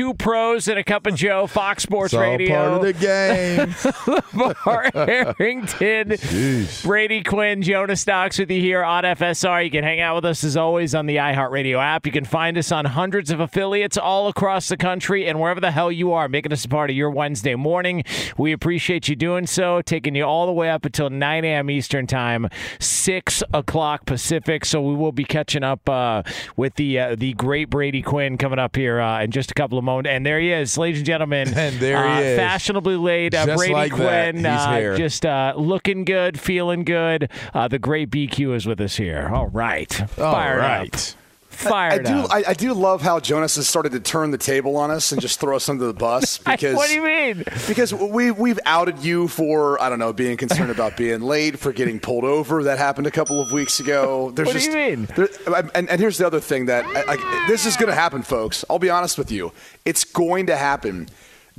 Two pros and a cup of Joe, Fox Sports Radio. part of the game. LeVar Harrington, Jeez. Brady Quinn, Jonas Knox with you here on FSR. You can hang out with us as always on the iHeartRadio app. You can find us on hundreds of affiliates all across the country and wherever the hell you are, making us a part of your Wednesday morning. We appreciate you doing so, taking you all the way up until 9 a.m. Eastern Time, 6 o'clock Pacific. So we will be catching up uh, with the uh, the great Brady Quinn coming up here uh, in just a couple of And there he is, ladies and gentlemen. And there he uh, is. Fashionably laid, uh, Brady like Quinn. uh. Just uh, looking good, feeling good. Uh, the great BQ is with us here. All right. All Fired right. up. Fired I do. up. I, I do love how Jonas has started to turn the table on us and just throw us under the bus because. what do you mean? Because we we've outed you for I don't know being concerned about being late for getting pulled over. That happened a couple of weeks ago. There's What do just, you mean? there- and, and here's the other thing that I, I, this is going to happen, folks. I'll be honest with you. It's going to happen.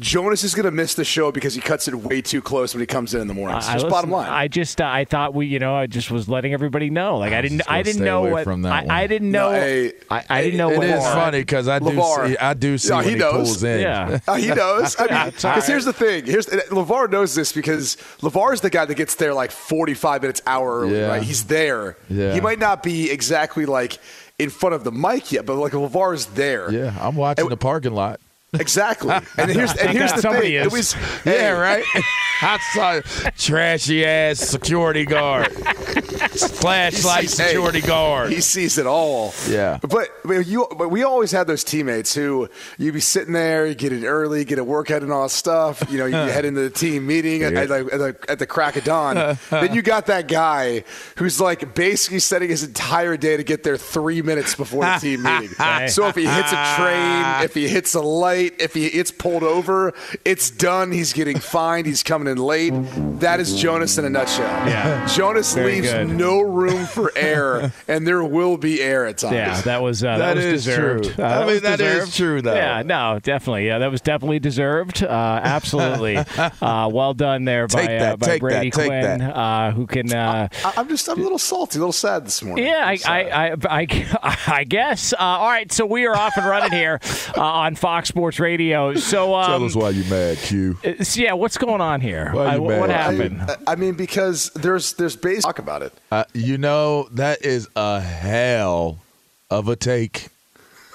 Jonas is going to miss the show because he cuts it way too close when he comes in in the morning. It's I just listen, bottom line. I just uh, I thought we you know I just was letting everybody know like I was didn't I didn't know what from that I. I didn't No, know hey, I, I didn't know it what It is LeVar. funny because I do see, I do see No, when he he, knows. pulls in. Yeah. Uh, he knows. I mean, because here's the thing. Here's Levar knows this because Levar is the guy that gets there like 45 minutes hour early. Yeah. Right? He's there. Yeah. He might not be exactly like in front of the mic yet, but like Levar is there. yeah, I'm watching And- the parking lot. Exactly. And here's and here's the Somebody thing. is. It was Yeah, hey, right. Saw trashy ass security guard, flashlight Hey, security guard. He sees it all. Yeah. But, but you, but we always had those teammates who you'd be sitting there, you get in early, get a workout and all that stuff. You know, you head into the team meeting at, at, the, at, the, at the crack of dawn. then you got that guy who's like basically setting his entire day to get there three minutes before the team meeting. so if he hits a train, if he hits a light, if he gets pulled over, it's done. He's getting fined. He's coming in late. That is Jonas in a nutshell. Yeah. Jonas Very leaves good. No room for air, and there will be air at times. Yeah, that was uh, that, That was is deserved. true. Uh, I mean, was that is deserved. true, though. Yeah, no, definitely. Yeah, that was definitely deserved. Uh, absolutely. uh, well done there by Take uh, that, by take Brady that, take Quinn, that. Uh, who can. Uh, I- I'm just I'm a little salty, a little sad this morning. Yeah, I, I'm. I, I, I, I guess. Uh, all right, so we are off and running here uh, on Fox Sports Radio. So, um, Tell us why you mad, Q. so yeah, what's going on here? Why you what mad? happened? I, I mean, because there's there's base talk about it. Uh, you know that is a hell of a take.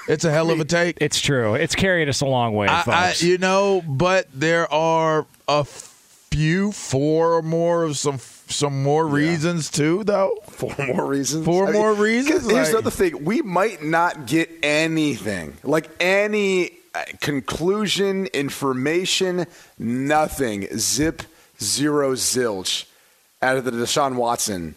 It's a hell of a take. It's true. It's carried us a long way, I, I, you know, but there are a few, four or more of some some more reasons too, though. Four more reasons. Four more reasons? 'cause Here's Like- the other thing: we might not get anything, like any uh, conclusion, information, nothing. Zip, zero, zilch out of the Deshaun Watson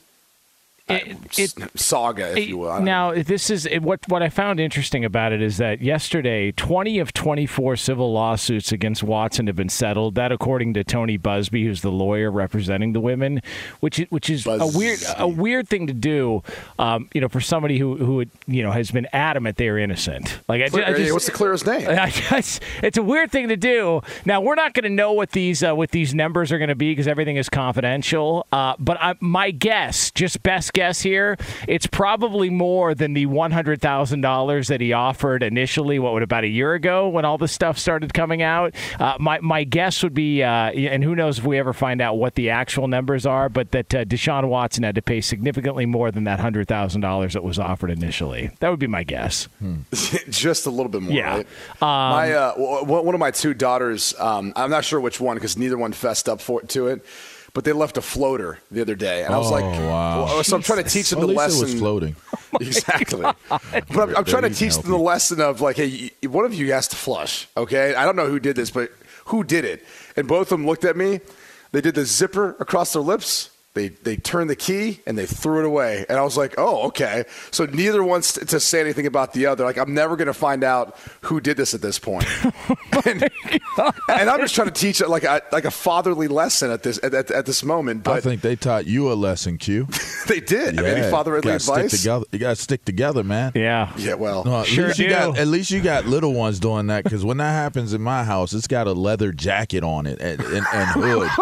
It- it- saga, if you will. Know. Now, this is what what I found interesting about it is that yesterday, 20 of 24 civil lawsuits against Watson have been settled. That, according to Tony Buzbee, who's the lawyer representing the women, which is, which is a weird a weird thing to do. Um, you know, for somebody who who you know has been adamant they're innocent. Like I, I just, what's the clearest name? I just, it's a weird thing to do. Now we're not going to know what these uh, what these numbers are going to be because everything is confidential. Uh, but I, my guess, just best guess here, it's probably more than the one hundred thousand dollars that he offered initially. What would about a year ago when all this stuff started coming out? Uh, my my guess would be, uh, and who knows if we ever find out what the actual numbers are, but that uh, Deshaun Watson had to pay significantly more than that hundred thousand dollars that was offered initially. That would be my guess. just a little bit more. Yeah. Right? my uh, one of my two daughters. Um, I'm not sure which one because neither one fessed up for to it. But they left a floater the other day, and I was like, Oh, wow. well, so I'm trying to teach them Well, the lesson. it was floating. exactly. But I'm, I'm trying to teach them the lesson of like, hey, one of you has to flush. Okay, I don't know who did this, but who did it? And both of them looked at me. They did the zipper across their lips. They they turned the key and they threw it away. And I was like, oh, okay. So neither wants to- to say anything about the other. Like I'm never going to find out who did this at this point. Oh and, and I'm just trying to teach it like a like a fatherly lesson at this at, at, at this moment. But I think they taught you a lesson, Q. they did. I mean, any fatherly gotta Stick advice? together. You got to stick together, man. Yeah. Yeah. Well. No, at Sure least you do. got at least you got little ones doing that because when that happens in my house, it's got a leather jacket on it and, and, and hood.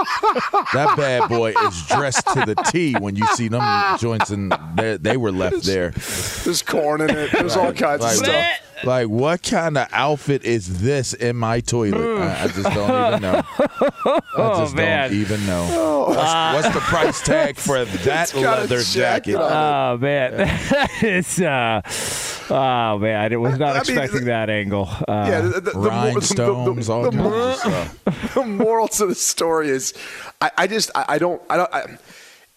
that bad boy is dressed to the T when you see them joints and they, they were left there. There's corn in it. There's all kinds Like, of stuff. like what kind of outfit is this in my toilet? I, I just don't even know. I Oh, just man. don't even know. What's, what's the price tag for that leather jacket jacket? on it. Oh man, it's uh, oh man, I was not I mean, expecting that angle. Uh, Yeah, the, the, the, the, Rhinestones, all the, kinds the, of stuff. the moral to the story is, I, I just I, I don't I don't. I,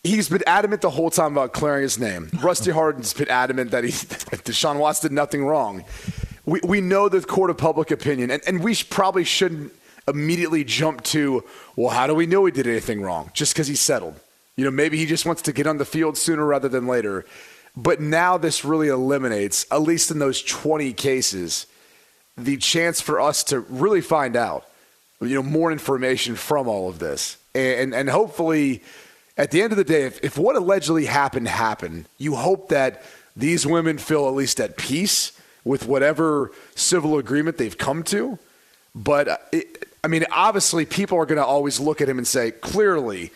He's been adamant the whole time about clearing his name. Rusty Hardin's been adamant that he, Deshaun Watson did nothing wrong. We, we know the court of public opinion, and, and we probably shouldn't immediately jump to, well, how do we know he did anything wrong? Just because he settled. You know, maybe he just wants to get on the field sooner rather than later. But now this really eliminates, at least in those 20 cases, the chance for us to really find out, you know, more information from all of this, and and hopefully, at the end of the day, if, if what allegedly happened happened, you hope that these women feel at least at peace with whatever civil agreement they've come to. But uh, it, I mean, obviously, people are going to always look at him and say, clearly,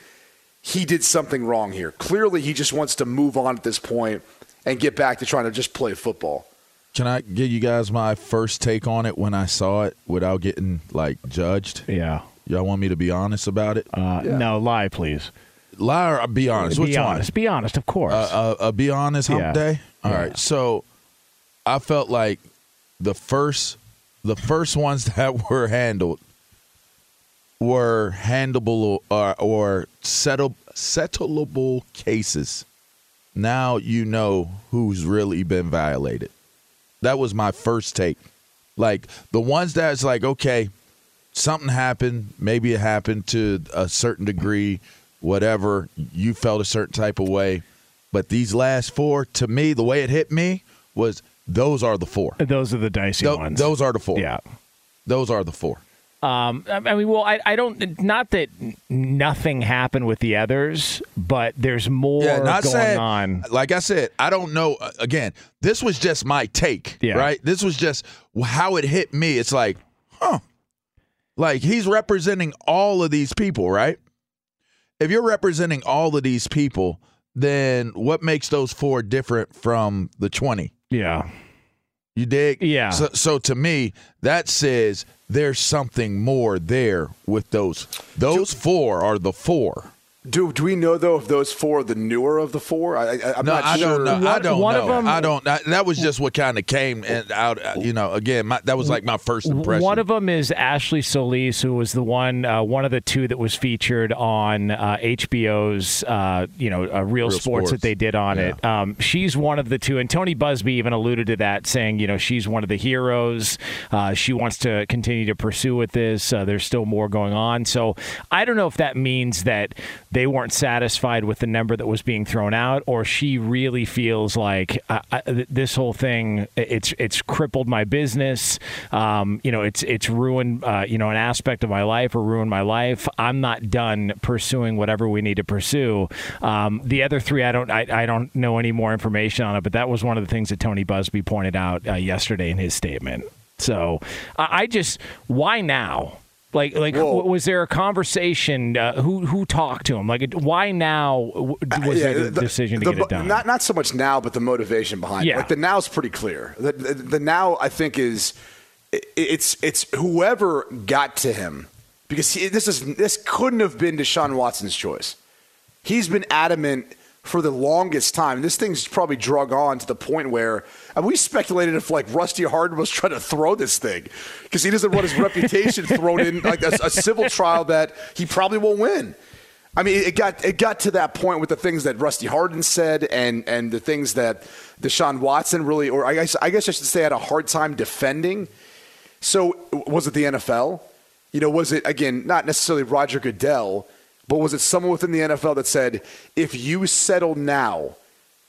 he did something wrong here. Clearly, he just wants to move on at this point and get back to trying to just play football. Can I give you guys my first take on it when I saw it without getting like judged? yeah. Y'all want me to be honest about it? Uh, No, lie, please. Lie or be honest? Be Which honest. Be honest, of course. one? Uh, uh, uh, be honest. Hump Yeah. day. All Yeah. right. So I felt like the first, the first ones that were handled were handleable or, or settle, settleable cases. Now you know who's really been violated. That was my first take. Like the ones that's like, okay, something happened, maybe it happened to a certain degree, whatever, you felt a certain type of way. But these last four, to me, the way it hit me was those are the four. Those are the dicey Tho- ones. those are the four. Yeah. Those are the four. Um, I mean, well, I, I don't. Not that nothing happened with the others, but there's more Yeah, going saying. on. Like I said, I don't know. uh, Again, this was just my take. Yeah. Right. This was just how it hit me. It's like, huh. Like he's representing all of these people, right? If you're representing all of these people, then what makes those four different from the twenty? Yeah. You dig? Yeah. So, so to me, that says there's something more there with those. Those four are the four. Do do we know though if those four are the newer of the four? I, I, I'm no, not I sure. don't know. I One- don't one know. of them- I don't. That, that was just what kind of came and out. uh, You know, again, my, that was like my first impression. One of them is Ashley Solis, who was the one, uh, one of the two that was featured on uh, HBO's, uh, you know, uh, Real, Sports, Sports. that they did on it. Um, she's one of the two, and Tony Buzbee even alluded to that, saying, you know, she's one of the heroes. Uh, she wants to continue to pursue with this. Uh, there's still more going on, so I don't know if that means that they weren't satisfied with the number that was being thrown out, or she really feels like uh, I, this whole thing it's it's crippled my business. Um, you know, it's it's ruined uh, you know an aspect of my life or ruined my life. I'm not done pursuing whatever we need to pursue. Um, the other three, I don't I, I don't know any more information on it, but that was one of the things that Tony Buzbee pointed out uh, yesterday in his statement. So I I just why now? Like, like, was there a conversation? Uh, who who talked to him? Like, why now w- was Yeah, there the, decision to the get it done? Not not so much now, but the motivation behind Yeah. it. Like the is pretty clear. The, the, the now I think is it's it's whoever got to him because he, this is this couldn't have been Deshaun Watson's choice. He's been adamant for the longest time. This thing's probably drug on to the point where and we speculated if like Rusty Hardin was trying to throw this thing because he doesn't want his reputation thrown in like a, a civil trial that he probably won't win. I mean, it got it got to that point with the things that Rusty Hardin said and and the things that Deshaun Watson really, or I guess I guess I should say, had a hard time defending. So was it the NFL? You know, was it again not necessarily Roger Goodell, but was it someone within the NFL that said, if you settle now,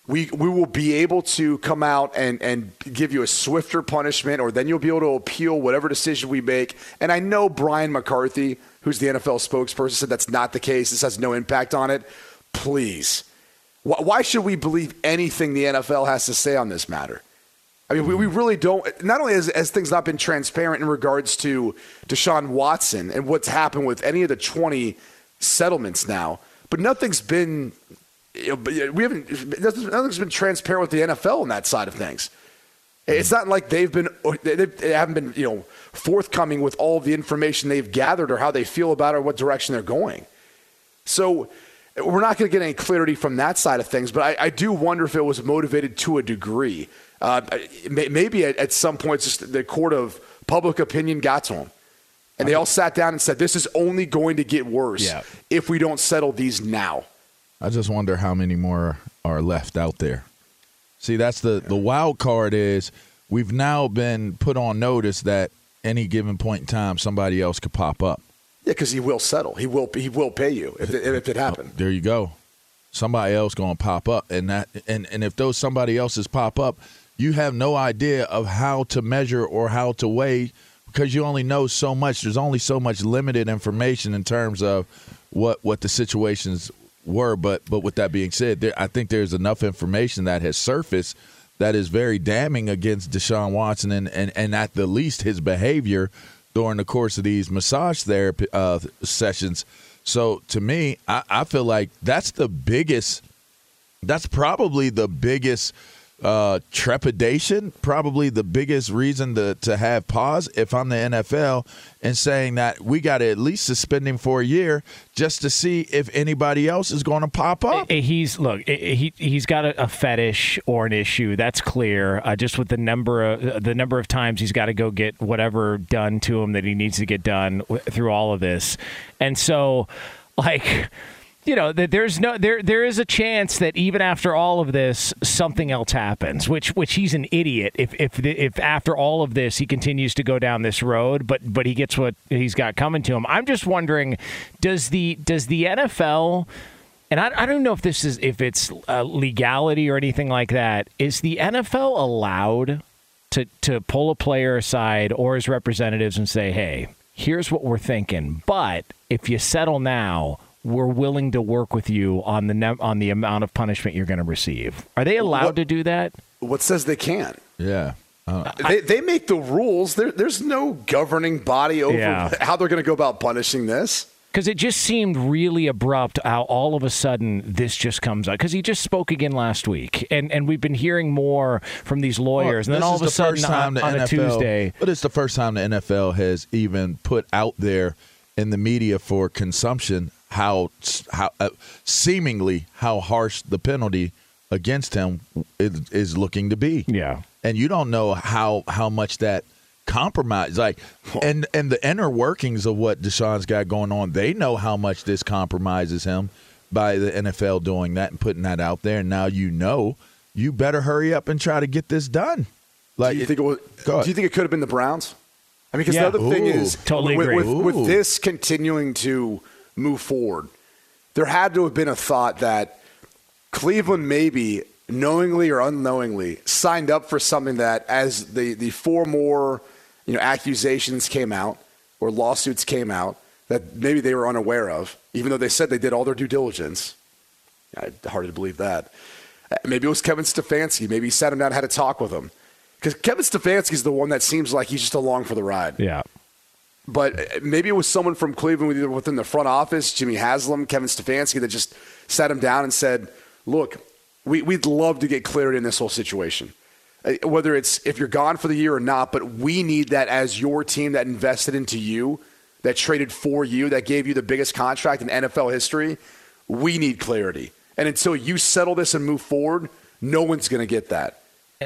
we we will be able to come out and and give you a swifter punishment, or then you'll be able to appeal whatever decision we make. And I know Brian McCarthy, who's the NFL spokesperson, said that's not the case. This has no impact on it. Please, why, should we believe anything the NFL has to say on this matter? I mean, we, we really don't. Not only has, has things not been transparent in regards to Deshaun Watson and what's happened with any of the 20 settlements now, but nothing's been. You know, we haven't. Nothing's been transparent with the NFL on that side of things. It's not like they've been. They, they haven't been. You know, forthcoming with all the information they've gathered or how they feel about it or what direction they're going. So we're not going to get any clarity from that side of things, but I, I do wonder if it was motivated to a degree. Uh, maybe at, at some point, the court of public opinion got to him. And they all sat down and said, this is only going to get worse Yeah. if we don't settle these now. I just wonder how many more are left out there. See, that's the the wild card is we've now been put on notice that any given point in time somebody else could pop up. Yeah, because he will settle. He will. He will pay you if it, if it happened. There you go. Somebody else going to pop up, and that and and if those somebody else's pop up, you have no idea of how to measure or how to weigh because you only know so much. There's only so much limited information in terms of what what the situations were. But but with that being said, there, I think there's enough information that has surfaced that is very damning against Deshaun Watson and and, and at the least his behavior during the course of these massage therapy uh, sessions. So to me, I, I feel like that's the biggest. That's probably the biggest uh, trepidation, probably the biggest reason to, to have pause if I'm the NFL and saying that we got to at least suspend him for a year just to see if anybody else is going to pop up. He's look. He he's got a, a fetish or an issue. That's clear. Uh, just with the number of the number of times he's got to go get whatever done to him that he needs to get done through all of this, and so like. You know that there's no there there is a chance that even after all of this something else happens which which he's an idiot if if if after all of this he continues to go down this road but but he gets what he's got coming to him I'm just wondering does the does the NFL and I, I don't know if this is if it's uh, legality or anything like that. Is the NFL allowed to to pull a player aside or his representatives and say, "Hey, here's what we're thinking, but if you settle now, we're willing to work with you on the num- on the amount of punishment you're going to receive." Are they allowed What- to do that? What says they can't? Yeah. Uh, They, they make the rules. There, there's no governing body over Yeah. how they're going to go about punishing this. Because it just seemed really abrupt how all of a sudden this just comes out. Because he just spoke again last week, and, and we've been hearing more from these lawyers. Well, and then all of a sudden time on, the on a Tuesday, But it's the first time the NFL has even put out there in the media for consumption how how uh, seemingly how harsh the penalty against him is, is looking to be. Yeah. and you don't know how how much that compromise like and and the inner workings of what Deshaun's got going on. They know how much this compromises him by the NFL doing that and putting that out there. And now you know you better hurry up and try to get this done. Like Do you think it was? Do you think it could have been the Browns? I mean, because Yeah. the other thing is, Totally with, agree. with, with this continuing to move forward, there had to have been a thought that Cleveland maybe knowingly or unknowingly signed up for something that, as the the four more you know accusations came out or lawsuits came out, that maybe they were unaware of, even though they said they did all their due diligence. I, hard to believe that. Maybe it was Kevin Stefanski. Maybe he sat him down and had a talk with him. Because Kevin Stefanski is the one that seems like he's just along for the ride. Yeah. But uh, maybe it was someone from Cleveland, either within the front office, Jimmy Haslam, Kevin Stefanski, that just sat him down and said, "Look, we, we'd love to get clarity in this whole situation. Uh, Whether it's if you're gone for the year or not, but we need that as your team that invested into you, that traded for you, that gave you the biggest contract in NFL history. We need clarity. And until you settle this and move forward, no one's going to get that.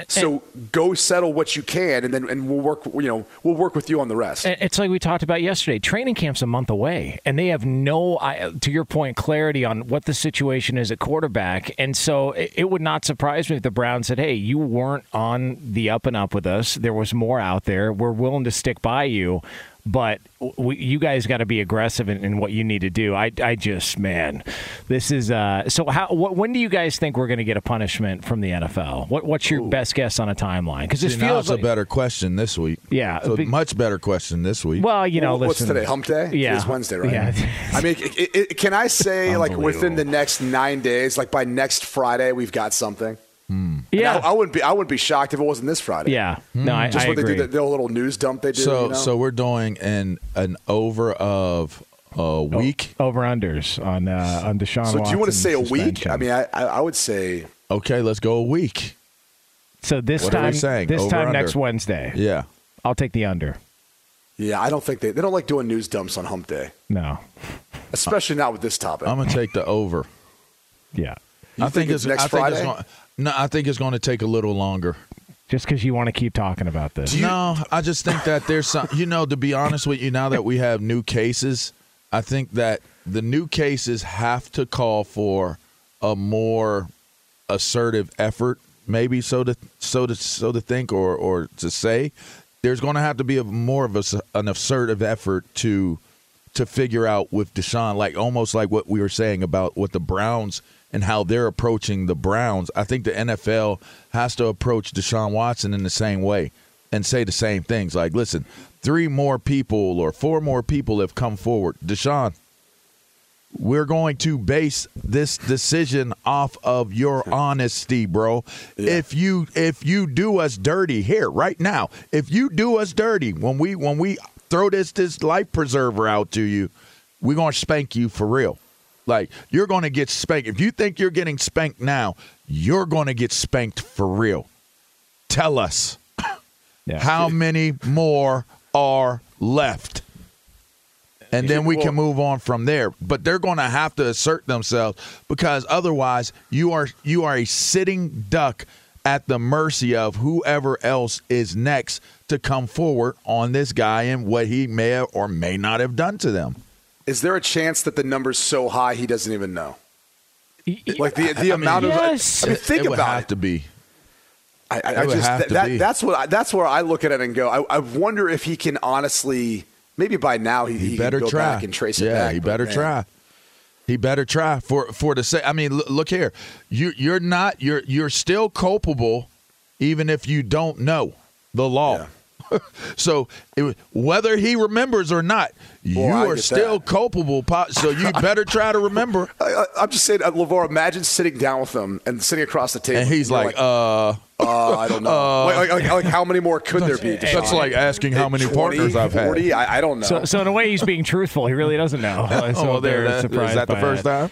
So go settle what you can, and then and we'll work. You know, we'll work with you on the rest. It's like we talked about yesterday. Training camp's a month away, and they have no, to your point, clarity on what the situation is at quarterback. And so it, it would not surprise me if the Browns said, "Hey, you weren't on the up and up with us. There was more out there. We're willing to stick by you." But we, you guys got to be aggressive in, in what you need to do. I, I just, man, this is. Uh, so, how? What, when do you guys think we're going to get a punishment from the NFL? What, what's your best guess on a timeline? Because this See, now feels it's like a better question this week. Yeah, it's a big- much better question this week. well, you know, Well, what's listen, today? Hump day? Yeah, it's Wednesday, right? Yeah. I mean, it, it, can I say like within the next nine days, like by next Friday, we've got something? And yeah, I, I wouldn't be. I wouldn't be shocked if it wasn't this Friday. yeah. No, I, just I what agree. they do, the, the little news dump they do. so you know? so we're doing an an over of a week. Over unders on uh, on Deshaun. So do you want to Watson's say a week? I mean, I, I, I would say Okay, let's go a week. so this What time, saying? this Over, time under? next Wednesday, Yeah. I'll take the under. yeah. I don't think they they don't like doing news dumps on Hump Day, No, especially not with this topic. I'm gonna take the over. yeah, You I think, it's it's next I think Friday. It's going, no, I think it's going to take a little longer. just because you want to keep talking about this. no, I just think that there's some. You know, to be honest with you, now that we have new cases, I think that the new cases have to call for a more assertive effort, maybe so to so to so to think or or to say. There's going to have to be a more of a, s- an assertive effort to to figure out with Deshaun, like almost like what we were saying about what the Browns and how they're approaching the Browns. I think the NFL has to approach Deshaun Watson in the same way and say the same things. Like, listen, three more people or four more people have come forward. Deshaun, we're going to base this decision off of your honesty, bro. If you if you do us dirty here right now, if you do us dirty when we when we throw this this life preserver out to you, we're gonna spank you for real. Like you're gonna get spanked. If you think you're getting spanked now, you're gonna get spanked for real. Tell us Yeah. how many more are left? And then we can move on from there. But they're going to have to assert themselves because otherwise you are you are a sitting duck at the mercy of whoever else is next to come forward on this guy and what he may or may not have done to them. Is there a chance that the number's so high he doesn't even know? Like the the I mean, amount yes. of I mean, think it would about have it. to be. I, I, I would just have that, to that- be. that's what I, that's where I look at it and go. I, I wonder if he can honestly. Maybe by now he, He, he better try back and trace it yeah, back. he better man. try. He better try for for the say. I mean, look, look here. You you're not you're you're still culpable, even if you don't know the law. so it, whether he remembers or not, you Boy, I are still that. culpable. So you better try to remember. I, I, I'm just saying, uh, Levar. Imagine sitting down with him and sitting across the table, And he's you're like, uh, uh, I don't know. like, like, like, like, how many more could there be? that's like asking how many 20, partners I've had. 40? I, I don't know. So, so in a way, he's being truthful. He really doesn't know. So oh, well, there, they're that, is that the first it. time?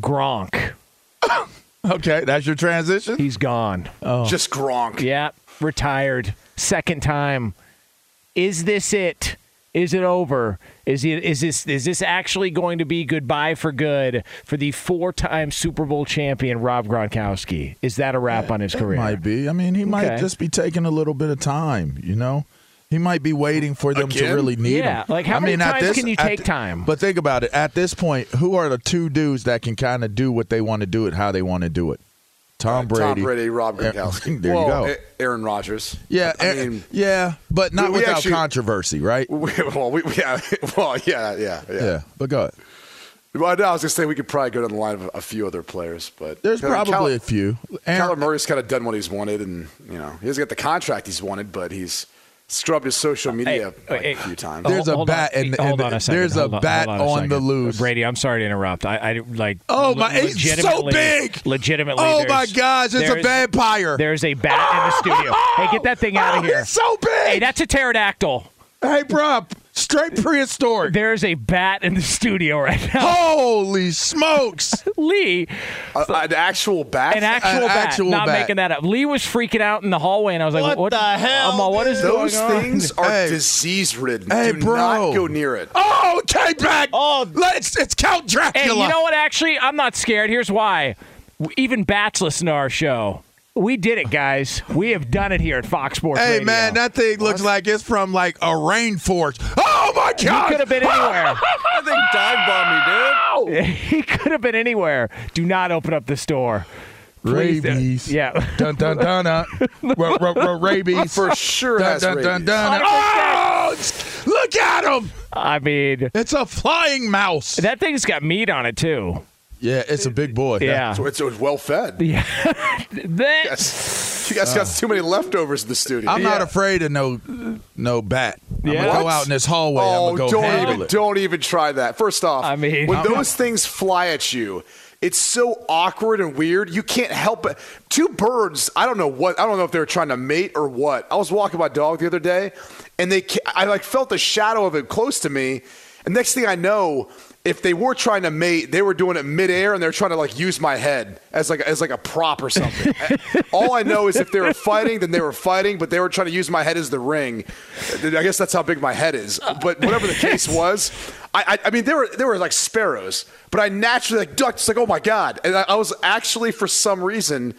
Gronk. Okay, that's your transition. He's gone. Oh. Just Gronk. Yeah, retired. Second time. Is this it? Is it over? Is it is this is this actually going to be goodbye for good for the four-time Super Bowl champion Rob Gronkowski? Is that a wrap eh, on his It career? might be. I mean, he might Okay. just be taking a little bit of time. You know, he might be waiting for them to really need Yeah, him. like, how I many mean, times this- can you take the- time? But think about it. At this point, who are the two dudes that can kind of do what they want to do it, how they want to do it? Tom Brady. Tom Brady, Rob Gronkowski. There well, you go. Aaron Rodgers. yeah, I mean, yeah, but not we- we without actually- controversy, right? we, well, we, yeah, well, yeah, yeah, yeah. Yeah, but go ahead. Well, no, I was gonna say we could probably go down the line of a few other players, but There's probably Kyler- a few. Kyler Murray's kind of done what he's wanted, and you know he doesn't get the contract he's wanted, but he's scrubbed his social media Hey, like, hey, a few times. There's a bat on. and- hold and on a second. there's a bat on, a on the loose. Brady, I'm sorry to interrupt. I, I like. Oh, le- my- he's so big! Legitimately. Oh, my gosh, it's a vampire. There's a bat in the studio. Hey, get that thing out oh, of here. He's so big. Hey, that's a pterodactyl. hey, bro, straight prehistoric. There's a bat in the studio right now. Holy smokes! Lee, Uh, an actual bat. an actual An bat, actual not bat. making that up. Lee was freaking out in the hallway, and I was like, What "What, the hell, I'm all, what is Those going on?" things are Hey. disease ridden. Hey, Do bro. not go near it. Oh, take back. Oh. let's. It's Count Dracula. Hey, you know what? Actually, I'm not scared. Here's why. Even bats listen to our show. We did it, guys. We have done it here at Fox Sports Hey Radio. man, that thing looks like it's from like a rainforest. Oh my god! he could have been anywhere. I think dive bombed me, dude. he could have been anywhere. Do not open up the store. Please do- Rabies. Yeah. Dun dun dun dun. R- r- r- Rabies. For sure Dun has dun dun dun. Oh, look at him! I mean, It's a flying mouse. that thing's got meat on it too. Yeah, it's a big boy. Yeah. So it's, it's well fed. Yeah. That- Yes. You guys got uh, too many leftovers in the studio. I'm not Yeah. afraid of no no bat. I'm Yeah? gonna go What? out in this hallway. Oh, I'm gonna oh, go don't handle even it. don't even try that. First off, I mean- when I'm- those things fly at you, it's so awkward and weird. You can't help it. Two birds. I don't know what. I don't know if they were trying to mate or what. I was walking my dog the other day, and they. ca- I like felt the shadow of it close to me, and next thing I know. If they were trying to mate, they were doing it midair, and they're trying to like use my head as like as like a prop or something. All I know is if they were fighting, then they were fighting, but they were trying to use my head as the ring. I guess that's how big my head is. But whatever the case was, I, I, I mean, there were there were like sparrows, but I naturally like ducked. It's like, oh my god! And I, I was actually, for some reason,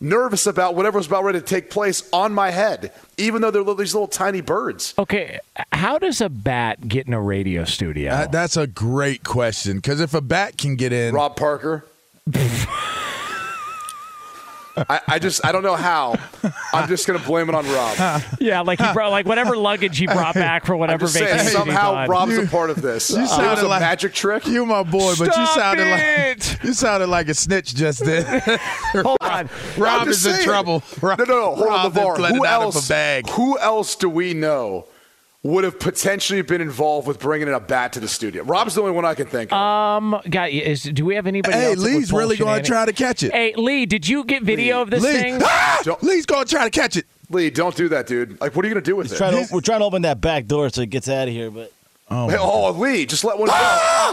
nervous about whatever was about ready to take place on my head, even though they're little- these little tiny birds. okay, how does a bat get in a radio studio? Uh, that's a great question because if a bat can get in, Rob Parker. I, I just I don't know how. I'm just gonna blame it on Rob. yeah, like he brought like whatever luggage he brought back for I'm whatever just saying vacation he somehow got. Rob's You- a part of this. you uh, it was sounded a like- magic trick. you my boy, but you sounded it! like you sounded like a snitch just then. Hold on. Rob I'm is just in saying. trouble. No, no, no. Hold Rob on, LeVar. is Who out of else? a bag. Who else do we know would have potentially been involved with bringing in a bat to the studio? Rob's the only one I can think of. Um, guy, is do we have anybody? Hey, else Lee's really going to try to catch it. Hey, Lee, did you get video Lee. of this Lee, thing? Ah! Lee's going to try to catch it. Lee, don't do that, dude. Like, what are you gonna do with He's it? trying to, we're trying to open that back door so it gets out of here, but Hey, oh, Lee, just let one go.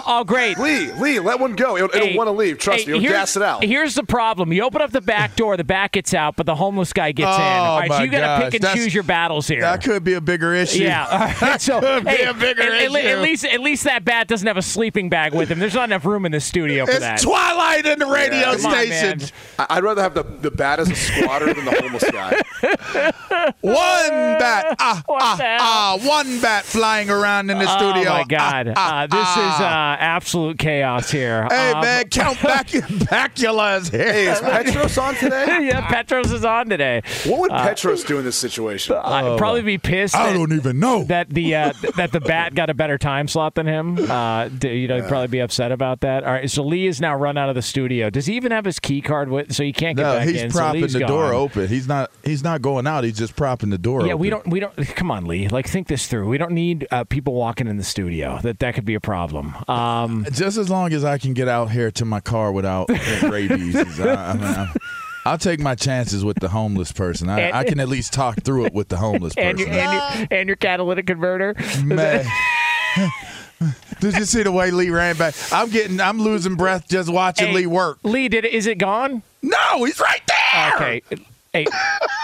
Oh, great. Lee, Lee, let one go. It'll, it'll want to leave. Trust hey, me. It'll here's- gas it out. Here's the problem: you open up the back door, the bat gets out, but the homeless guy gets in. Oh, All right, so you got to pick and That's- choose your battles here. That could be a bigger issue. Yeah. All right. So Could be a bigger at, at issue. at least at least that bat doesn't have a sleeping bag with him. There's not enough room in the studio for It's that. Twilight in the radio Yeah. Come on, station. man. I- I'd rather have the, the bat as a squatter than the homeless guy. One bat. Ah, What ah, ah. One bat flying around in the studio. Oh my God! Uh, this is uh, absolute chaos here. Hey, Um, man, Count Bac- Bacula is here. Hey, is Petros on today? yeah, Petros is on today. What would Petros do in this situation? I'd probably be pissed. I don't even know. that the uh, that the bat got a better time slot than him. Uh, you know, he'd probably be upset about that. All right, so Lee is now run out of the studio. Does he even have his key card with? So he can't get no, back he's in. so propping Lee's the door open. He's not. He's not going out. He's just propping the door. Yeah, open. we don't. We don't. Come on, Lee. Like, think this through. We don't need uh, people walking in the studio. That that could be a problem. Um, Just as long as I can get out here to my car without rabies, I, I mean, I'm- I'll take my chances with the homeless person. I, And- I can at least talk through it with the homeless and your person. and your, and your catalytic converter. Man. Did you see the way Lee ran back? I'm getting, I'm losing breath just watching Hey, Lee work. Lee, did it? Is it gone? No, he's right there. Okay. Hey,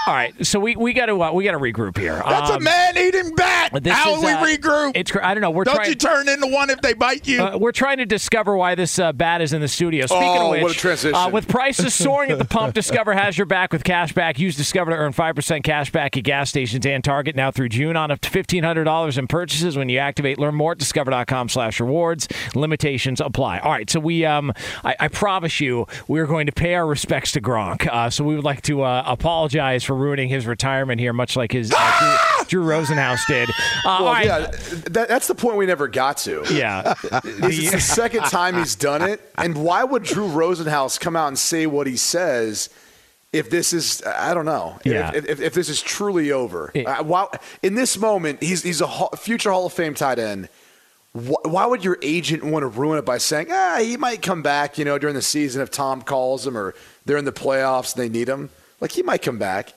all right. So we, we got to uh, we got to regroup here. That's Um, a man-eating bat. This How is, we uh, regroup? It's I don't know. We're Don't trying. you turn into one if they bite you? Uh, we're trying to discover why this uh, bat is in the studio. Speaking Oh, of which, what a transition. Uh, with prices soaring at the pump, Discover has your back with cash back. Use Discover to earn 5% cash back at gas stations and Target now through June on up to $1,500 in purchases when you activate. Learn more at discover.com slash rewards. Limitations apply. All right, so we, um, I, I promise you, we're going to pay our respects to Gronk. Uh, so we would like to uh, apologize for ruining his retirement here, much like his uh, Drew, Drew Rosenhaus did. Uh, Well, right. yeah, that, that's the point we never got to. Yeah. This is the second time he's done it. And why would Drew Rosenhaus come out and say what he says if this is, I don't know, if- Yeah. if, if, if this is truly over? It- Uh, why, in this moment, he's, he's a future Hall of Fame tight end. Why, why would your agent want to ruin it by saying, ah, he might come back, you know, during the season if Tom calls him or they're in the playoffs and they need him? Like, he might come back.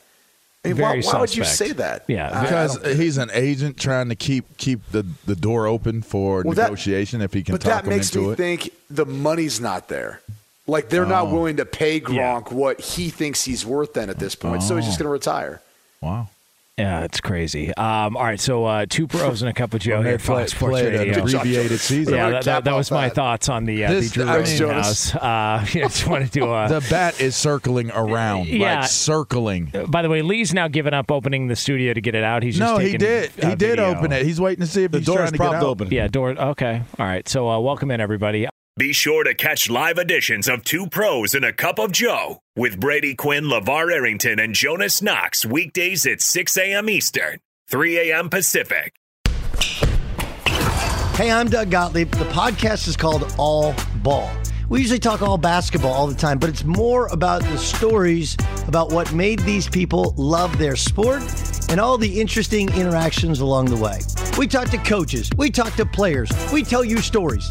I mean, why, why would you say that? Yeah, I- I because he's an agent trying to keep keep the, the door open for Well, that- negotiation if he can But talk that him makes into me it. think the money's not there. Like they're not Oh. willing to pay Yeah. Gronk what he thinks he's worth then at this point. So he's just Oh. going to retire. wow. Yeah, it's crazy. Um, all right, so uh, two pros and a cup of Joe When here they at Fox play- Sports played an Radio. abbreviated season. Yeah, that, that, that was off my that. thoughts on the, uh, This- the Drew I mean- Rosenhaus. Uh, yeah, just wanted to. Uh, The bat is circling around, Yeah. like circling. by the way, Lee's now given up opening the studio to get it out. He's just No, he did. He did video. open it. He's waiting to see if The he's door trying is to get propped open. Yeah, door. Okay, all right. So uh, welcome in everybody. Be sure to catch live editions of Two Pros and a Cup of Joe with Brady Quinn, LaVar Arrington, and Jonas Knox weekdays at 6 a.m. Eastern, 3 a.m. Pacific. Hey, I'm Doug Gottlieb. The podcast is called All Ball. We usually talk all basketball all the time, but it's more about the stories about what made these people love their sport and all the interesting interactions along the way. We talk to coaches, we talk to players, we tell you stories.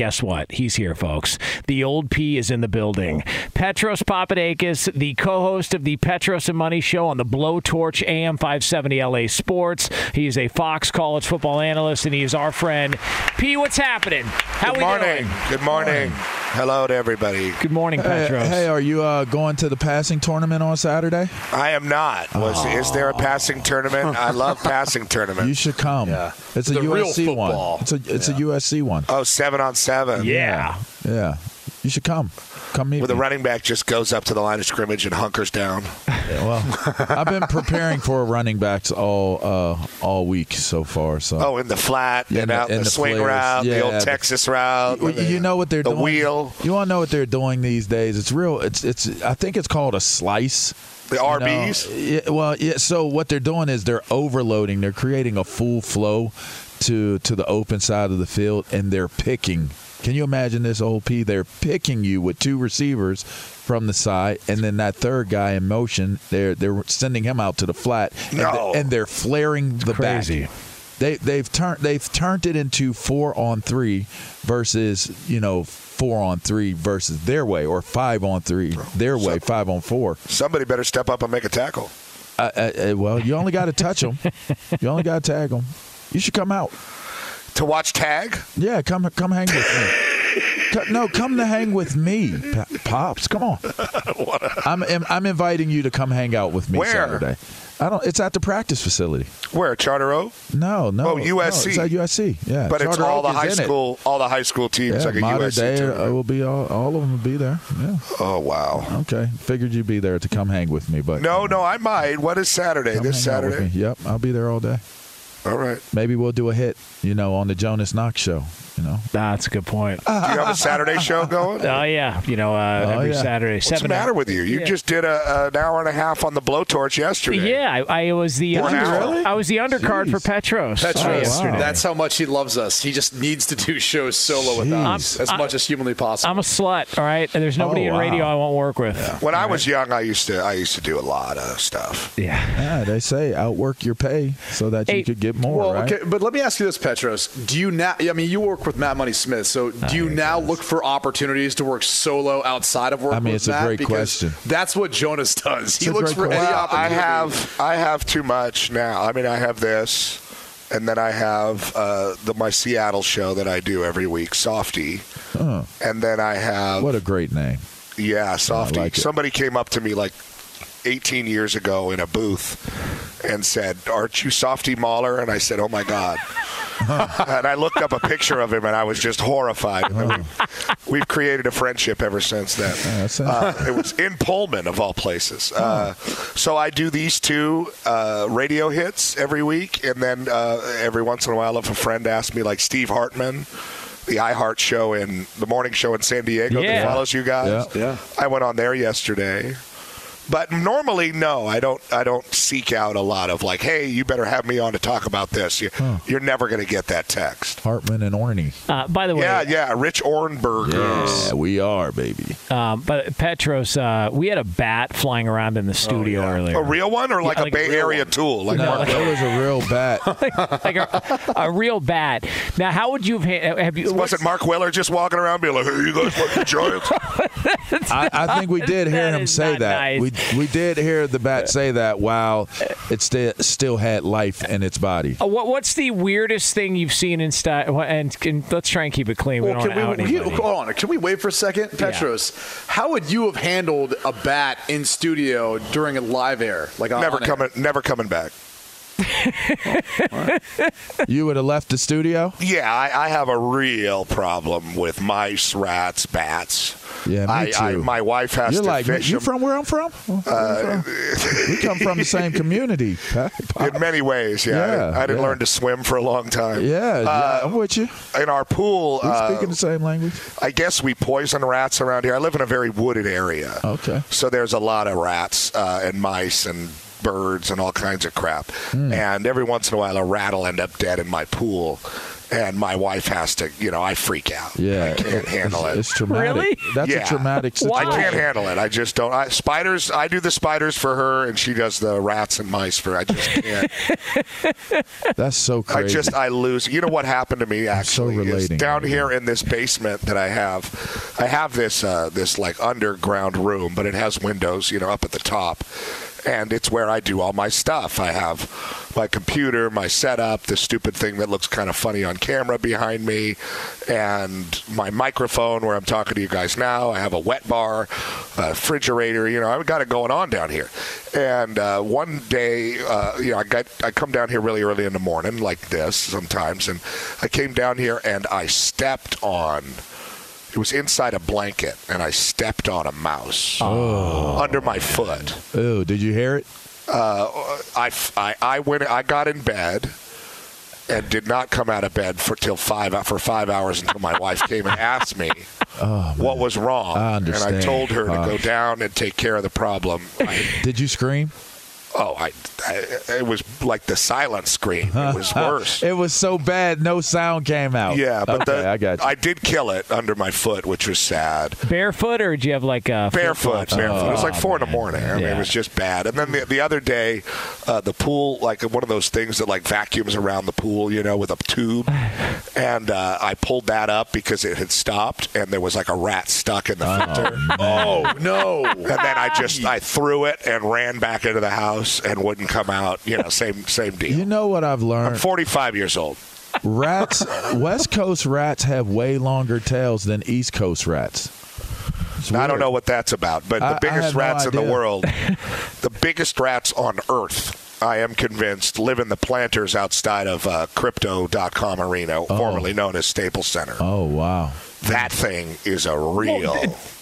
Guess what? He's here, folks. The old P is in the building. Petros Papadakis, the co-host of the Petros and Money Show on the Blowtorch AM 570 LA Sports. He is a Fox College football analyst, and he is our friend. P, what's happening? How Good we morning. doing? Good morning. Hello to everybody. Good morning, Hey, Petros. hey, are you uh, going to the passing tournament on Saturday? I am not. Was is there a passing tournament? I love passing tournaments. You should come. Yeah. It's a The real USC football. one. It's a it's a USC one. Oh, seven on seven. Yeah. Yeah. You should come. Come meet me. Where the me. running back just goes up to the line of scrimmage and hunkers down. well, I've been preparing for running backs all uh, all week so far. So Oh, in the flat Yeah, and in the- out in the, the swing flares. route, the old the- Texas route. You, you know what they're the doing? wheel. You want to know what they're doing these days? It's real. It's it's. I think it's called a slice. The You know, RBs? yeah, well, yeah. So what they're doing is they're overloading. They're creating a full flow to to the open side of the field, and they're picking. Can you imagine this, old P? They're picking you with two receivers from the side, and then that third guy in motion. They're they're sending him out to the flat, and, No. and they're flaring the Crazy. back. They they've turned they've turned it into four on three versus you know four on three versus their way or five on three their way five on four. Somebody better step up and make a tackle. Uh, uh, uh, well, you only got to touch them. you only got to tag them. You should come out to watch tag. Yeah, come come hang with me. No, come to hang with me, pops. Come on. I'm I'm- inviting you to come hang out with me Where? Saturday. I don't. It's at the practice facility. Where Charter Oak? No, no. Oh, no, USC. it's at USC. Yeah, But it's all Oak the high it. school, all the high school teams Yeah, like a modern USC day tournament. uh, will be all, all of them will be there. Yeah. Oh wow. Okay. Figured you'd be there to come hang with me, but No, no, I might. What is Saturday? this hang out with Saturday. Yep, I'll be there all day. All right. Maybe we'll do a hit, you know, on the Jonas Knox show. You know, That's a good point. Do you have a Saturday show going? Oh yeah, you know uh, Oh, every yeah. Saturday. What's seven the matter with you? You Yeah. just did a, an hour and a half on the blowtorch yesterday. Yeah, I, I was the under- really? I was the undercard for Petros. Petros, uh, yesterday. that's how much he loves us. He just needs to do shows solo with us as I'm- much as humanly possible. I'm a slut, all right. And there's nobody Oh, in radio I won't work with. When I was young, I used to I used to do a lot of stuff. Yeah. yeah, they say outwork your pay so that you Hey, could get more. well, right? okay, but let me ask you this, Petros. Do you now? I mean, you work with Matt Money Smith, so do you now look for opportunities to work solo outside of work? I mean, with it's a great Because question. That's what Jonas does. he a looks great for any question. Well, I have I have too much now. I mean, I have this, and then I have uh, the my Seattle show that I do every week, Softy, Huh. and then I have What a great name. yeah, Softy. like. Somebody came up to me like 18 years ago in a booth and said, "Aren't you Softy Mahler?" And I said, "Oh my God." and I looked up a picture of him, and I was just horrified. And then we've, we've created a friendship ever since then. Uh, it was in Pullman, of all places. Uh, so I do these two uh, radio hits every week, and then uh, every once in a while, if a friend asks me, like Steve Hartman, the iHeart show in the morning show in San Diego Yeah. that follows you guys. Yeah. Yeah. I went on there yesterday. But normally, no, I don't. I don't seek out a lot of like, "Hey, you better have me on to talk about this." You, You're never going to get that text. Hartman and Orny. Uh, by the way, Yeah, yeah, Rich Ohrnberger. Yeah, we are, baby. Um, but Petros, uh, we had a bat flying around in the studio earlier. A real one or Yeah, like a Bay real Area one. tool? Like No, Mark like- Miller? That was a real bat. like a, a real bat. Now, how would you have? Have you? Wasn't Mark Weller just walking around being like, "Hey, you guys like the Giants?" I, I think we did hear him say not that. nice. We we did hear the bat say that while it still still had life in its body. Uh, what, what's the weirdest thing you've seen in style? And, and let's try and keep it clean. We don't can want to out we, hold on. Can we wait for a second, Petros? How would you have handled a bat in studio during a live air? Like never on air? coming, never coming back. You would have left the studio. Yeah, I, I have a real problem with mice, rats, bats. Yeah, me I, I, too. my wife has You're to like, fish you 'em. from where I'm from? Uh, we come from the same community. In many ways, yeah. Yeah, I, I didn't yeah. learn to swim for a long time. Yeah, yeah, Uh, I'm with you. In our pool, We uh, speaking the same language. I guess we poison rats around here. I live in a very wooded area. Okay. So there's a lot of rats uh, and mice and birds and all kinds of crap. Hmm. And every once in a while, a rat will end up dead in my pool. And my wife has to, you know, I freak out. Yeah, I can't handle it's, it. It's traumatic. Really? That's Yeah. a traumatic situation. I can't handle it. I just don't. I, spiders. I do the spiders for her, and she does the rats and mice for. I just can't. That's so I just I lose. You know what happened to me so actually is relating down right here in this basement that I have. I have this uh, this like underground room, but it has windows, you know, up at the top, and it's where I do all my stuff. I have my computer, my setup, the stupid thing that looks kind of funny on camera behind me, and my microphone where I'm talking to you guys now. I have a wet bar, a refrigerator. You know, I've got it going on down here. And uh, one day, uh, you know, I got I come down here really early in the morning, like this sometimes, and I came down here and I stepped on. It was inside a blanket, and I stepped on a mouse under my foot. Oh, did you hear it? Uh, I, I, I went. I got in bed and did not come out of bed for till five for five hours until my wife came and asked me what was wrong. I And I told her to Uh, go down and take care of the problem. I, Did you scream? Oh, I, I, it was like the silent scream. It was worse. it was so bad, no sound came out. Yeah, but okay, the, I got you. did kill it under my foot, which was sad. Barefoot, or did you have like a Barefoot, flip-flops? barefoot. it was like Oh, four in the morning. I mean, Yeah. it was just bad. And then the, the other day, uh, the pool, like one of those things that like vacuums around the pool, you know, with a tube. And uh, I pulled that up because it had stopped, and there was like a rat stuck in the filter. Oh no! And then I just I threw it and ran back into the house and wouldn't come out. You know, same same deal. You know what I've learned? I'm 45 years old. Rats, West Coast rats have way longer tails than East Coast rats. I don't know what that's about, but I- I the biggest had no rats in the world, the biggest rats on Earth, I am convinced, live in the planters outside of uh, Crypto.com Arena, formerly known as Staples Center. Oh wow! That thing is a real.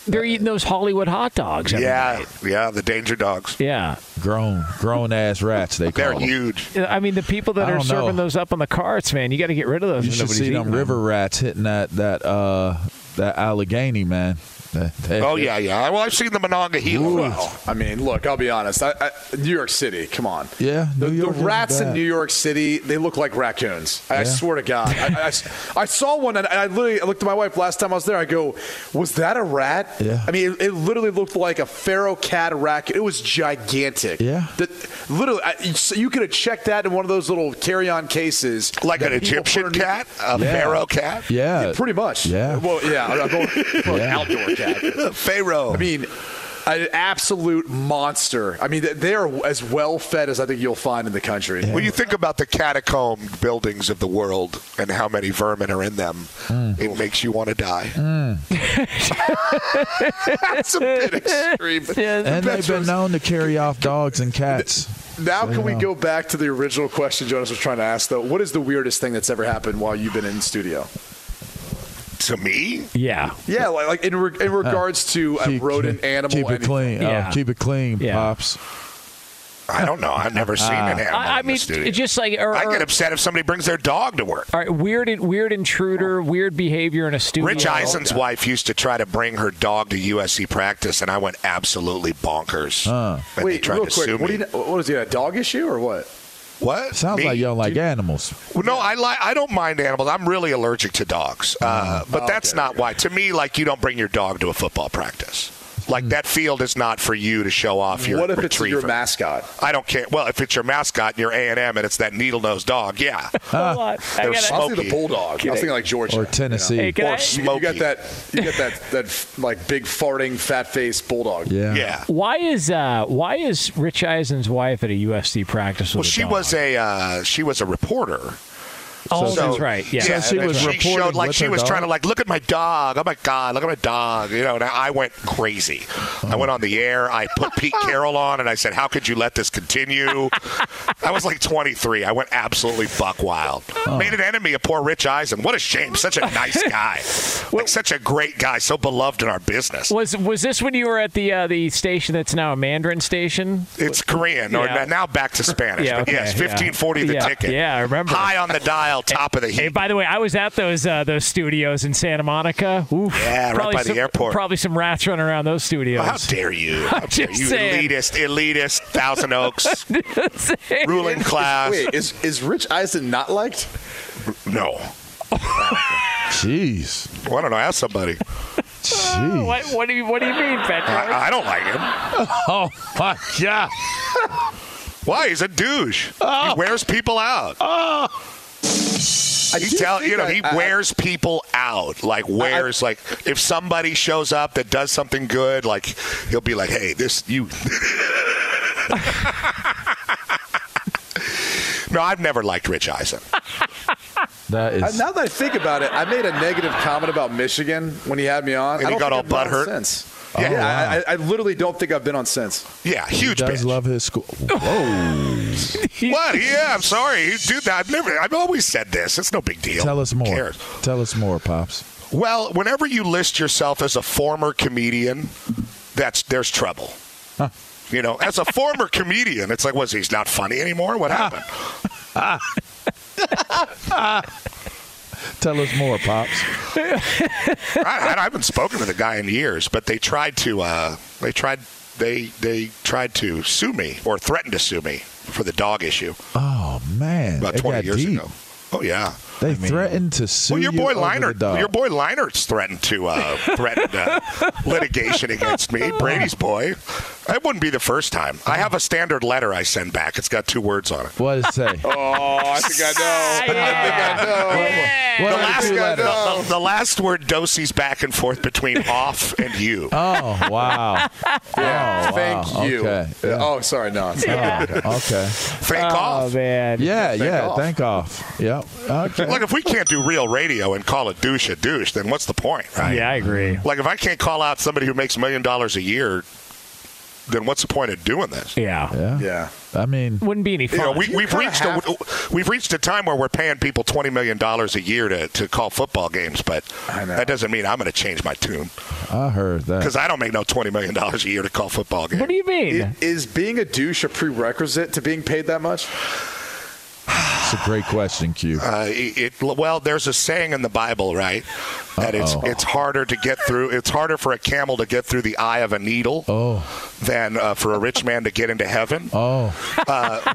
They're eating those Hollywood hot dogs. every yeah, night. yeah, the danger dogs. Yeah. Grown, grown ass rats. They call They're them. huge. I mean, the people that are serving know. those up on the carts, man, you got to get rid of those. You should see them eating river rats hitting that that uh that Allegheny man. That- that- Oh uh, yeah, yeah. Well, I've seen the Monongahela. Well, I mean, look, I'll be honest. I, I, New York City, come on. Yeah, The, New the York isn't rats in. New York City, they look like raccoons. I, I swear to God. I, I- I saw one, and I literally I looked at my wife last time I was there. I go, "Was that a rat?" Yeah. I mean, it, it literally looked like a pharaoh cat raccoon. It was gigantic. Yeah. That literally, I, so you could have checked that in one of those little carry-on cases, Like an Egyptian cat, a Yeah. pharaoh cat, Yeah, Pretty much. Yeah. Well, yeah. I'm going for an Yeah. outdoor cat. pharaoh. I mean, an absolute monster. I mean, they are as well fed as I think you'll find in the country. When you think about the catacomb buildings of the world and how many vermin are in them, mm. it makes you want to die. Mm. That's a bit extreme. and they've been known to carry off dogs and cats. Now, So, can we know. go back to the original question Jonas was trying to ask, though? What is the weirdest thing that's ever happened while you've been in studio? To me? Yeah. Yeah, like, like in, re- in uh, regards to a Keep- rodent, animal, Keep it anything. clean. Yeah. Oh, keep it clean, Yeah. pops. I don't know. I've never seen uh, an animal I, I in mean, the it's just like or, I get er, upset if somebody brings their dog to work. all right, weird, weird intruder, weird behavior in a studio. Rich Eisen's wife used to try to bring her dog to USC practice, and I went absolutely bonkers. And they Wait, tried real to quick. sue What, me. do you, what is it, a dog issue or what? What? Sounds Me? like you don't like animals. Well, no, I like. I don't mind animals. I'm really allergic to dogs, uh, but that's not why. To me, like you don't bring your dog to a football practice. Like that field is not for you to show off your what if it's your mascot? I don't care. Well, if it's your mascot and you're A and M and it's that needle nosed dog, yeah, Hold on. I they're gotta- I was thinking smoky. the bulldog. I was thinking like Georgia Or Tennessee. Hey, can or I- you, you got that. You got that. That like big farting, fat faced bulldog. Yeah. yeah. Why is uh, why is Rich Eisen's wife at a USC practice with Well, a she dog? was a uh, she was a reporter. Oh, So- that's right. Yeah. Yeah, she was she showed like she was dog? trying to like look at my dog. Oh my god, look at my dog. You know, and I went crazy. I went on the air. I put Pete Carroll on, and I said, "How could you let this continue?" I was like 23. I went absolutely buck wild. Made an enemy of poor Rich Eisen. What a shame. Such a nice guy. like such a great guy. So beloved in our business. Was was this when you were at the uh, the station that's now a Mandarin station? It's Korean, or now back to Spanish. Yeah, but okay, yes, yeah. 1540 the Yeah, ticket. yeah, I remember. High on the dial, top of the heat. Hey, by the way, I was at those uh, those studios in Santa Monica. Oof. Yeah, right Probably by the some- airport. Probably some rats running around those studios. How dare you? How dare just you, saying. elitist, elitist, Thousand Oaks, ruling class. Wait, is is Rich Eisen not liked? No. Jeez. Well, I don't know. Ask somebody. Jeez. What, what do you What do you mean, Fat George? I, I don't like him. Oh my God. Why? He's a douche. He wears people out. I He do tell you know I- he I- wears people out. Like wears like if somebody shows up that does something good, like he'll be like, "Hey, this you." no, I've never liked Rich Eisen. That I- is. Uh, now that I think about it, I made a negative comment about Michigan when he had me on. And I he don't got think all I've been on butthurt? Since. Oh, Yeah, wow. I, I, I literally don't think I've been on since. Yeah, huge. he huge does bitch. love his school. Whoa. What? Yeah, I'm sorry, dude. I've never. I've always said this. It's no big deal. Tell us more. Tell us more, pops. Well, whenever you list yourself as a former comedian, that's there's trouble. Huh. You know, as a former comedian, it's like, was he's not funny anymore? What happened? Tell us more, pops. I, I haven't spoken to the guy in years, but they tried to. Uh, they tried. They they tried to sue me or threatened to sue me for the dog issue Oh man, about 20 years deep. ago. Oh yeah. They threatened to sue Well, your you boy over Liner, the dog. your boy Liner's threatened to uh, threatened uh, litigation against me. Brady's boy. That wouldn't be the first time. I have a standard letter I send back. It's got two words on it. What does it say? Oh, I think I know. I think I know. What The last, two the, the- the last word doses back and forth between off and you. Oh wow. Yeah, Oh, thank wow. you. Okay. Yeah. Oh, sorry, no. It's Oh, okay. Thank Oh off. man. Yeah, yeah. off. Thank off. Yep. Okay. Like if we can't do real radio and call a douche a douche, then what's the point, right? Yeah, I agree. Like if I can't call out somebody who makes a million dollars a year, then what's the point of doing this? Yeah. Yeah. Yeah. I mean, Wouldn't be any You fun. know, we, we've reached have- a, we've reached a time where we're paying people twenty million dollars a year to, to call football games, but that doesn't mean I'm going to change my tune I heard that. because I don't make no twenty million dollars a year to call football games. what do you mean? I- Is being a douche a prerequisite to being paid that much? It's a great question, Q. Uh, it, well, there's a saying in the Bible, right? That it's Uh-oh. it's harder to get through. It's harder for a camel to get through the eye of a needle Oh. than uh, for a rich man to get into heaven. Oh.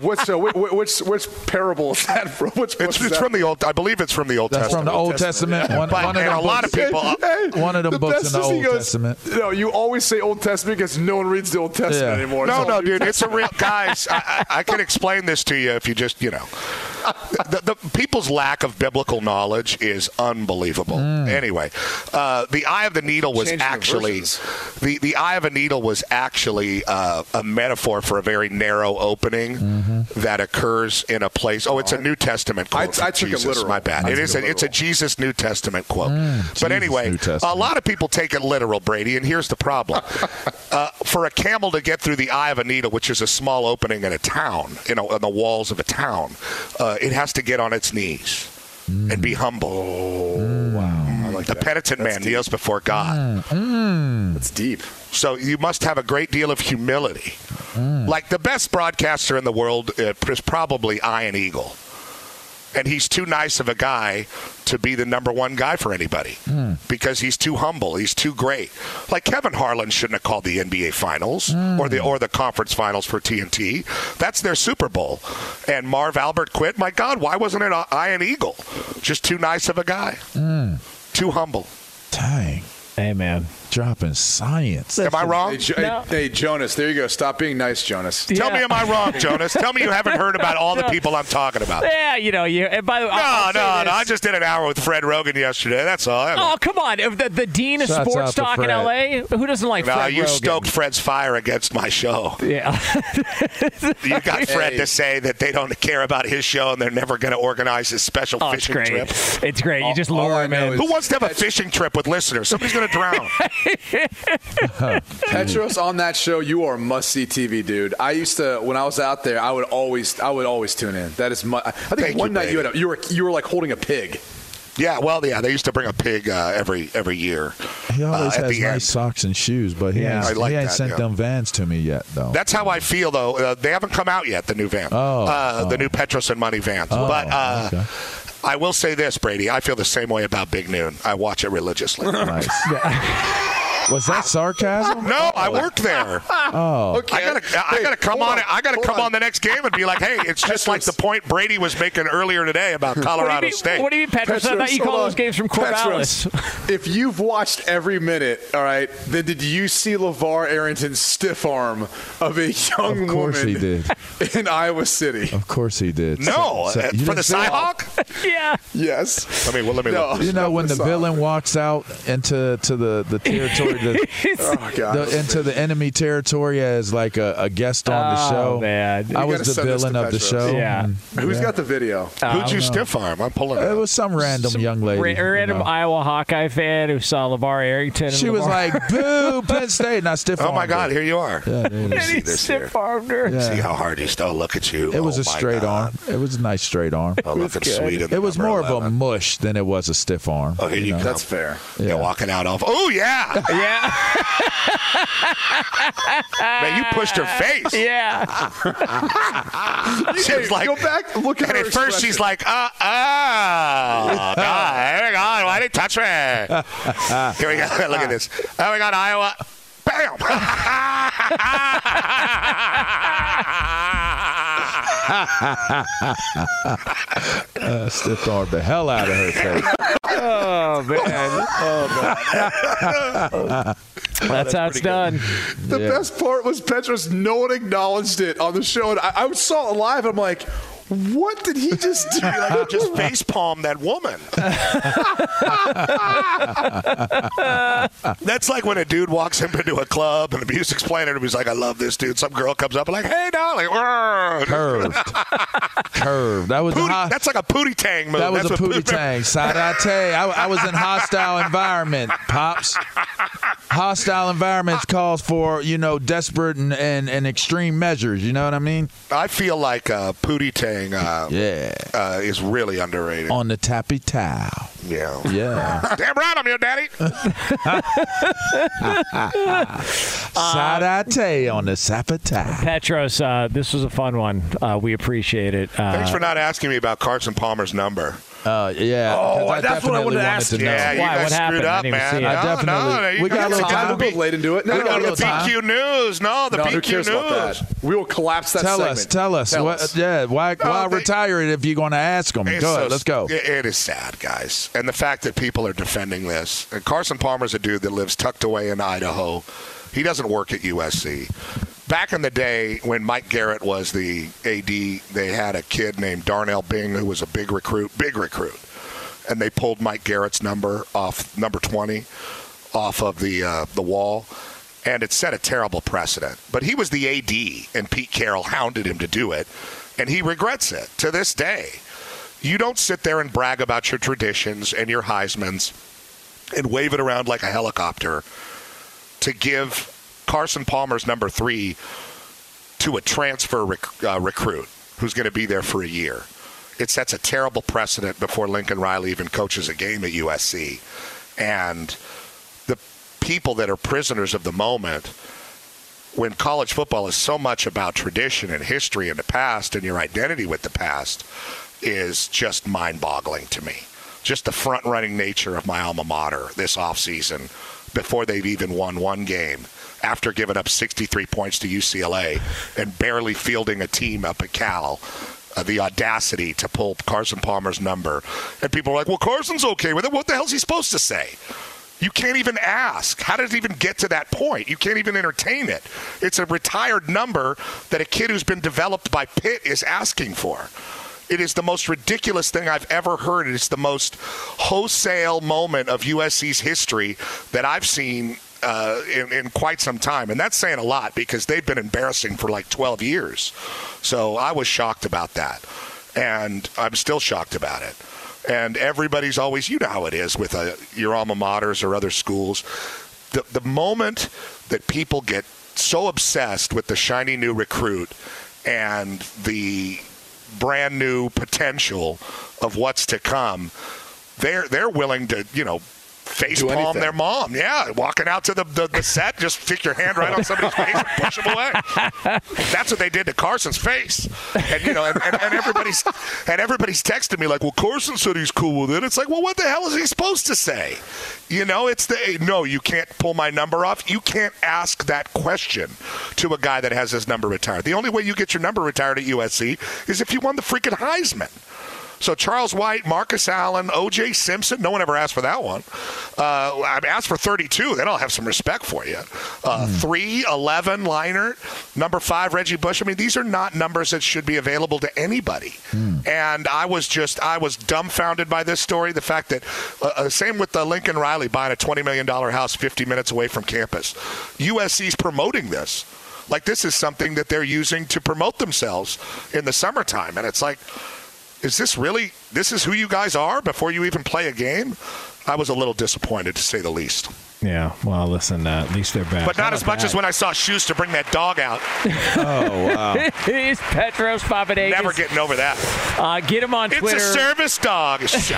What's so? Which, which which parable is that from? Which It's, it's that? from the old. I believe it's from the Old That's from the Old Testament. One, But- one of and them a lot of people. Hey, One of them the books in the Old goes, Testament. No, you always say Old Testament because no one reads the Old Testament Yeah. anymore. It's No, no, New dude, it's a real guys. I, I, I can explain this to you if you just, you know. The, the people's lack of biblical knowledge is unbelievable. Anyway, uh, the eye of the needle was Changing actually verses. the the eye of a needle was actually uh, a metaphor for a very narrow opening Mm-hmm. that occurs in a place. Oh, it's a New Testament quote. I- from I took it Jesus. literal. My bad. I It took is. it A, it's a. Jesus New Testament quote. Jesus but anyway, a lot of people take it literal, Brady. And here's the problem: uh, for a camel to get through the eye of a needle, which is a small opening in a town, you know, on the walls of a town, uh, Uh, it has to get on its knees and be humble. Mm. Mm. I like The that. penitent That's man deep. kneels before mm. God. That's deep. So you must have a great deal of humility. Like the best broadcaster in the world uh, is probably Ian Eagle. And he's too nice of a guy to be the number one guy for anybody hmm. because he's too humble. He's too great. Like Kevin Harlan shouldn't have called the NBA Finals hmm. or the or the conference finals for TNT. That's their Super Bowl. And Marv Albert quit. My God, why wasn't it Ian Eagle? Just too nice of a guy. Hmm. Too humble. Dang. Hey, man. Dropping science. Am I wrong? Hey, Jo- hey, hey, Jonas, there you go. Stop being nice, Jonas. Tell me, am I wrong, Jonas? Tell me you haven't heard about all the people I'm talking about. Yeah, you know, you. And by the way, No, I'll- I'll no, no. I just did an hour with Fred Roggin yesterday. That's all. Oh, come on. The, the dean of Shouts sports talk in L.A. Who doesn't like no, Fred you Roggin? stoked Fred's fire against my show. Yeah. You got Fred Hey. to say that they don't care about his show and they're never going to organize his special Oh, it's fishing great. trip. It's great. You just all lure I him in. Who wants to have a fishing trip with listeners? Somebody's going to drown. Petros on that show, you are must see TV, dude. I used to when I was out there, I would always, I would always tune in. That is, mu- I think Thank one you, night you had, a, you were, you were like holding a pig. yeah, well, yeah, they used to bring a pig uh, every every year. He always uh, has nice end. socks and shoes, but he Yeah. ain't, I like he ain't that, sent yeah. them vans to me yet, though. That's how I feel, though. Uh, they haven't come out yet, the new van, Oh, uh, the oh. new Petros and Money vans. Oh, but uh, okay. I will say this, Brady. I feel the same way about Big Noon. I watch it religiously. nice. Was that sarcasm? No, I worked there. Oh, I gotta, I gotta come on. on, I gotta hold come on. on. the next game and be like, hey, it's just like the point Brady was making earlier today about Colorado you mean, State. what do you mean, Petros? I thought you called on. those games from Corvallis. Petros, if you've watched every minute, all right, then did you see LaVar Arrington's stiff arm of a young Of course woman he did. in Iowa City? of course he did. no, So- so- uh, for the see? Cyhawk. yeah. Yes. Let me, well, let me No. look. You know when the Stop. villain walks out into to the the territory, the, Oh God. the, into the enemy territory as like a, a guest on the Oh, show. man. I You was the send this to villain of the show. Yeah. and- Who's yeah. got the video? Who'd you stiff arm? I'm pulling it. It was some random Some young lady. ra- you random know. Iowa Hawkeye fan who saw LaVar Arrington. and She was like, "Boo, Penn State!" And I stiff. Oh my God! her. Here you are. Yeah, and he this here. stiff armed her. Yeah. See how hard he still look at you. It was Oh, a straight God. arm. It was a nice straight arm. Oh, looking sweet. in It was number more of a mush than it was a stiff arm. Oh, here you know? go. That's fair. Yeah. Yeah. walking out off. Oh yeah, Yeah. man! You pushed her face. yeah. She was like, go back, look at and her at first she's like, uh, uh, oh we go. why did he touch me? Here we go. Look at this. Oh, we got Iowa. Bam! Uh, stiff armed the hell out of her face. Oh man. Oh, man! That's how it's done. The Yeah. best part was Petros. No one acknowledged it on the show, and I, I saw it live. I'm like, what did he just do? like, just face palm that woman. That's like when a dude walks into a club and the music's playing and he's like, I love this dude. Some girl comes up and like, hey, darling. Curved. Curved. That was Pootie- hot. that's like a pootie tang move. That was That's a pootie tang. Sadate. I, I was in hostile environment, pops. Hostile environments calls for you know desperate and, and, and extreme measures. You know what I mean? I feel like uh, pootie tang uh, Yeah. uh, is really underrated. On the tappy towel. yeah. Yeah. Damn right I'm your daddy. Sadate on the sappa towel. Petros, uh, this was a fun one. Uh, we appreciate it. Uh, Thanks for not asking me about Carson Palmer's number. Uh, yeah. Oh, 'cause I that's what I definitely wanted to wanted ask to you. know. Yeah, you Why? guys What screwed happened? I up, didn't man. see it. I definitely- no, you we got a guys little got time. the a little late into it. No, we no, got we the got time. News. No, the No, PQ who cares News. about that? We will collapse that Tell segment. us, tell us. Tell what, us. Yeah, why, why they- retire it if you're going to ask them? Go It's ahead, so- let's go. it- it is sad, guys. And the fact that people are defending this. And Carson Palmer's a dude that lives tucked away in Idaho. He doesn't work at USC. Back in the day when Mike Garrett was the AD, they had a kid named Darnell Bing who was a big recruit, big recruit, and they pulled Mike Garrett's number off number 20 off of the uh, the wall, and it set a terrible precedent. But he was the AD, and Pete Carroll hounded him to do it, and he regrets it to this day. You don't sit there and brag about your traditions and your Heisman's and wave it around like a helicopter to give Carson Palmer's number three to a transfer rec- uh, recruit who's going to be there for a year. It sets a terrible precedent before Lincoln Riley even coaches a game at USC. And the people that are prisoners of the moment, when college football is so much about tradition and history and the past and your identity with the past, is just mind boggling to me. Just the front running nature of my alma mater this offseason before they've even won one game after giving up 63 points to UCLA and barely fielding a team up at Cal. Uh, the audacity to pull Carson Palmer's number. And people are like, well, Carson's okay with it. What the hell's he supposed to say? You can't even ask. How did it even get to that point? You can't even entertain it. It's a retired number that a kid who's been developed by Pitt is asking for. It is the most ridiculous thing I've ever heard. It's the most wholesale moment of USC's history that I've seen uh, in, in quite some time. And that's saying a lot because they've been embarrassing for like 12 years. So I was shocked about that. And I'm still shocked about it. And everybody's always, you know how it is with uh, your alma maters or other schools. The, the moment that people get so obsessed with the shiny new recruit and the brand new potential of what's to come, they're they're willing to you know face palm anything. their mom. Yeah, walking out to the, the, the set, just stick your hand right on somebody's face and push them away. That's what they did to Carson's face. And you know, and, and, and everybody's and everybody's texting me like, "Well, Carson said he's cool with it." It's like, well, what the hell is he supposed to say? You know, it's the no, you can't pull my number off. You can't ask that question to a guy that has his number retired. The only way you get your number retired at USC is if you won the freaking Heisman. So Charles White, Marcus Allen, O.J. Simpson. No one ever asked for that one. Uh, I asked for 32. Then I'll have some respect for you. Uh, Three, 11, Leinart, number five, Reggie Bush. I mean, these are not numbers that should be available to anybody. And I was just, I was dumbfounded by this story. The fact that, uh, uh, same with uh, Lincoln Riley buying a $20 million house 50 minutes away from campus. USC's promoting this. Like this is something that they're using to promote themselves in the summertime. And it's like, is this really this is who you guys are before you even play a game? I was a little disappointed to say the least. Yeah. Well, listen. Uh, at least they're back. But not as much as when I saw Schuster bring that dog out. Oh wow! He's Petros Papadakis. Never getting over that. Uh, get him on Twitter. It's a service dog. Shut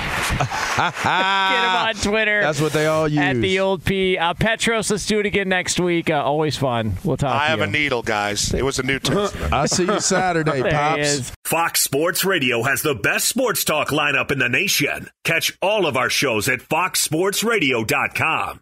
up. Get him on Twitter. That's what they all use. At the old P. Uh, Petros, let's do it again next week. Uh, always fun. We'll talk I to have you. a needle, guys. It was a new testament. I'll see you Saturday, pops. Fox Sports Radio has the best sports talk lineup in the nation. Catch all of our shows at foxsportsradio.com.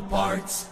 Parts.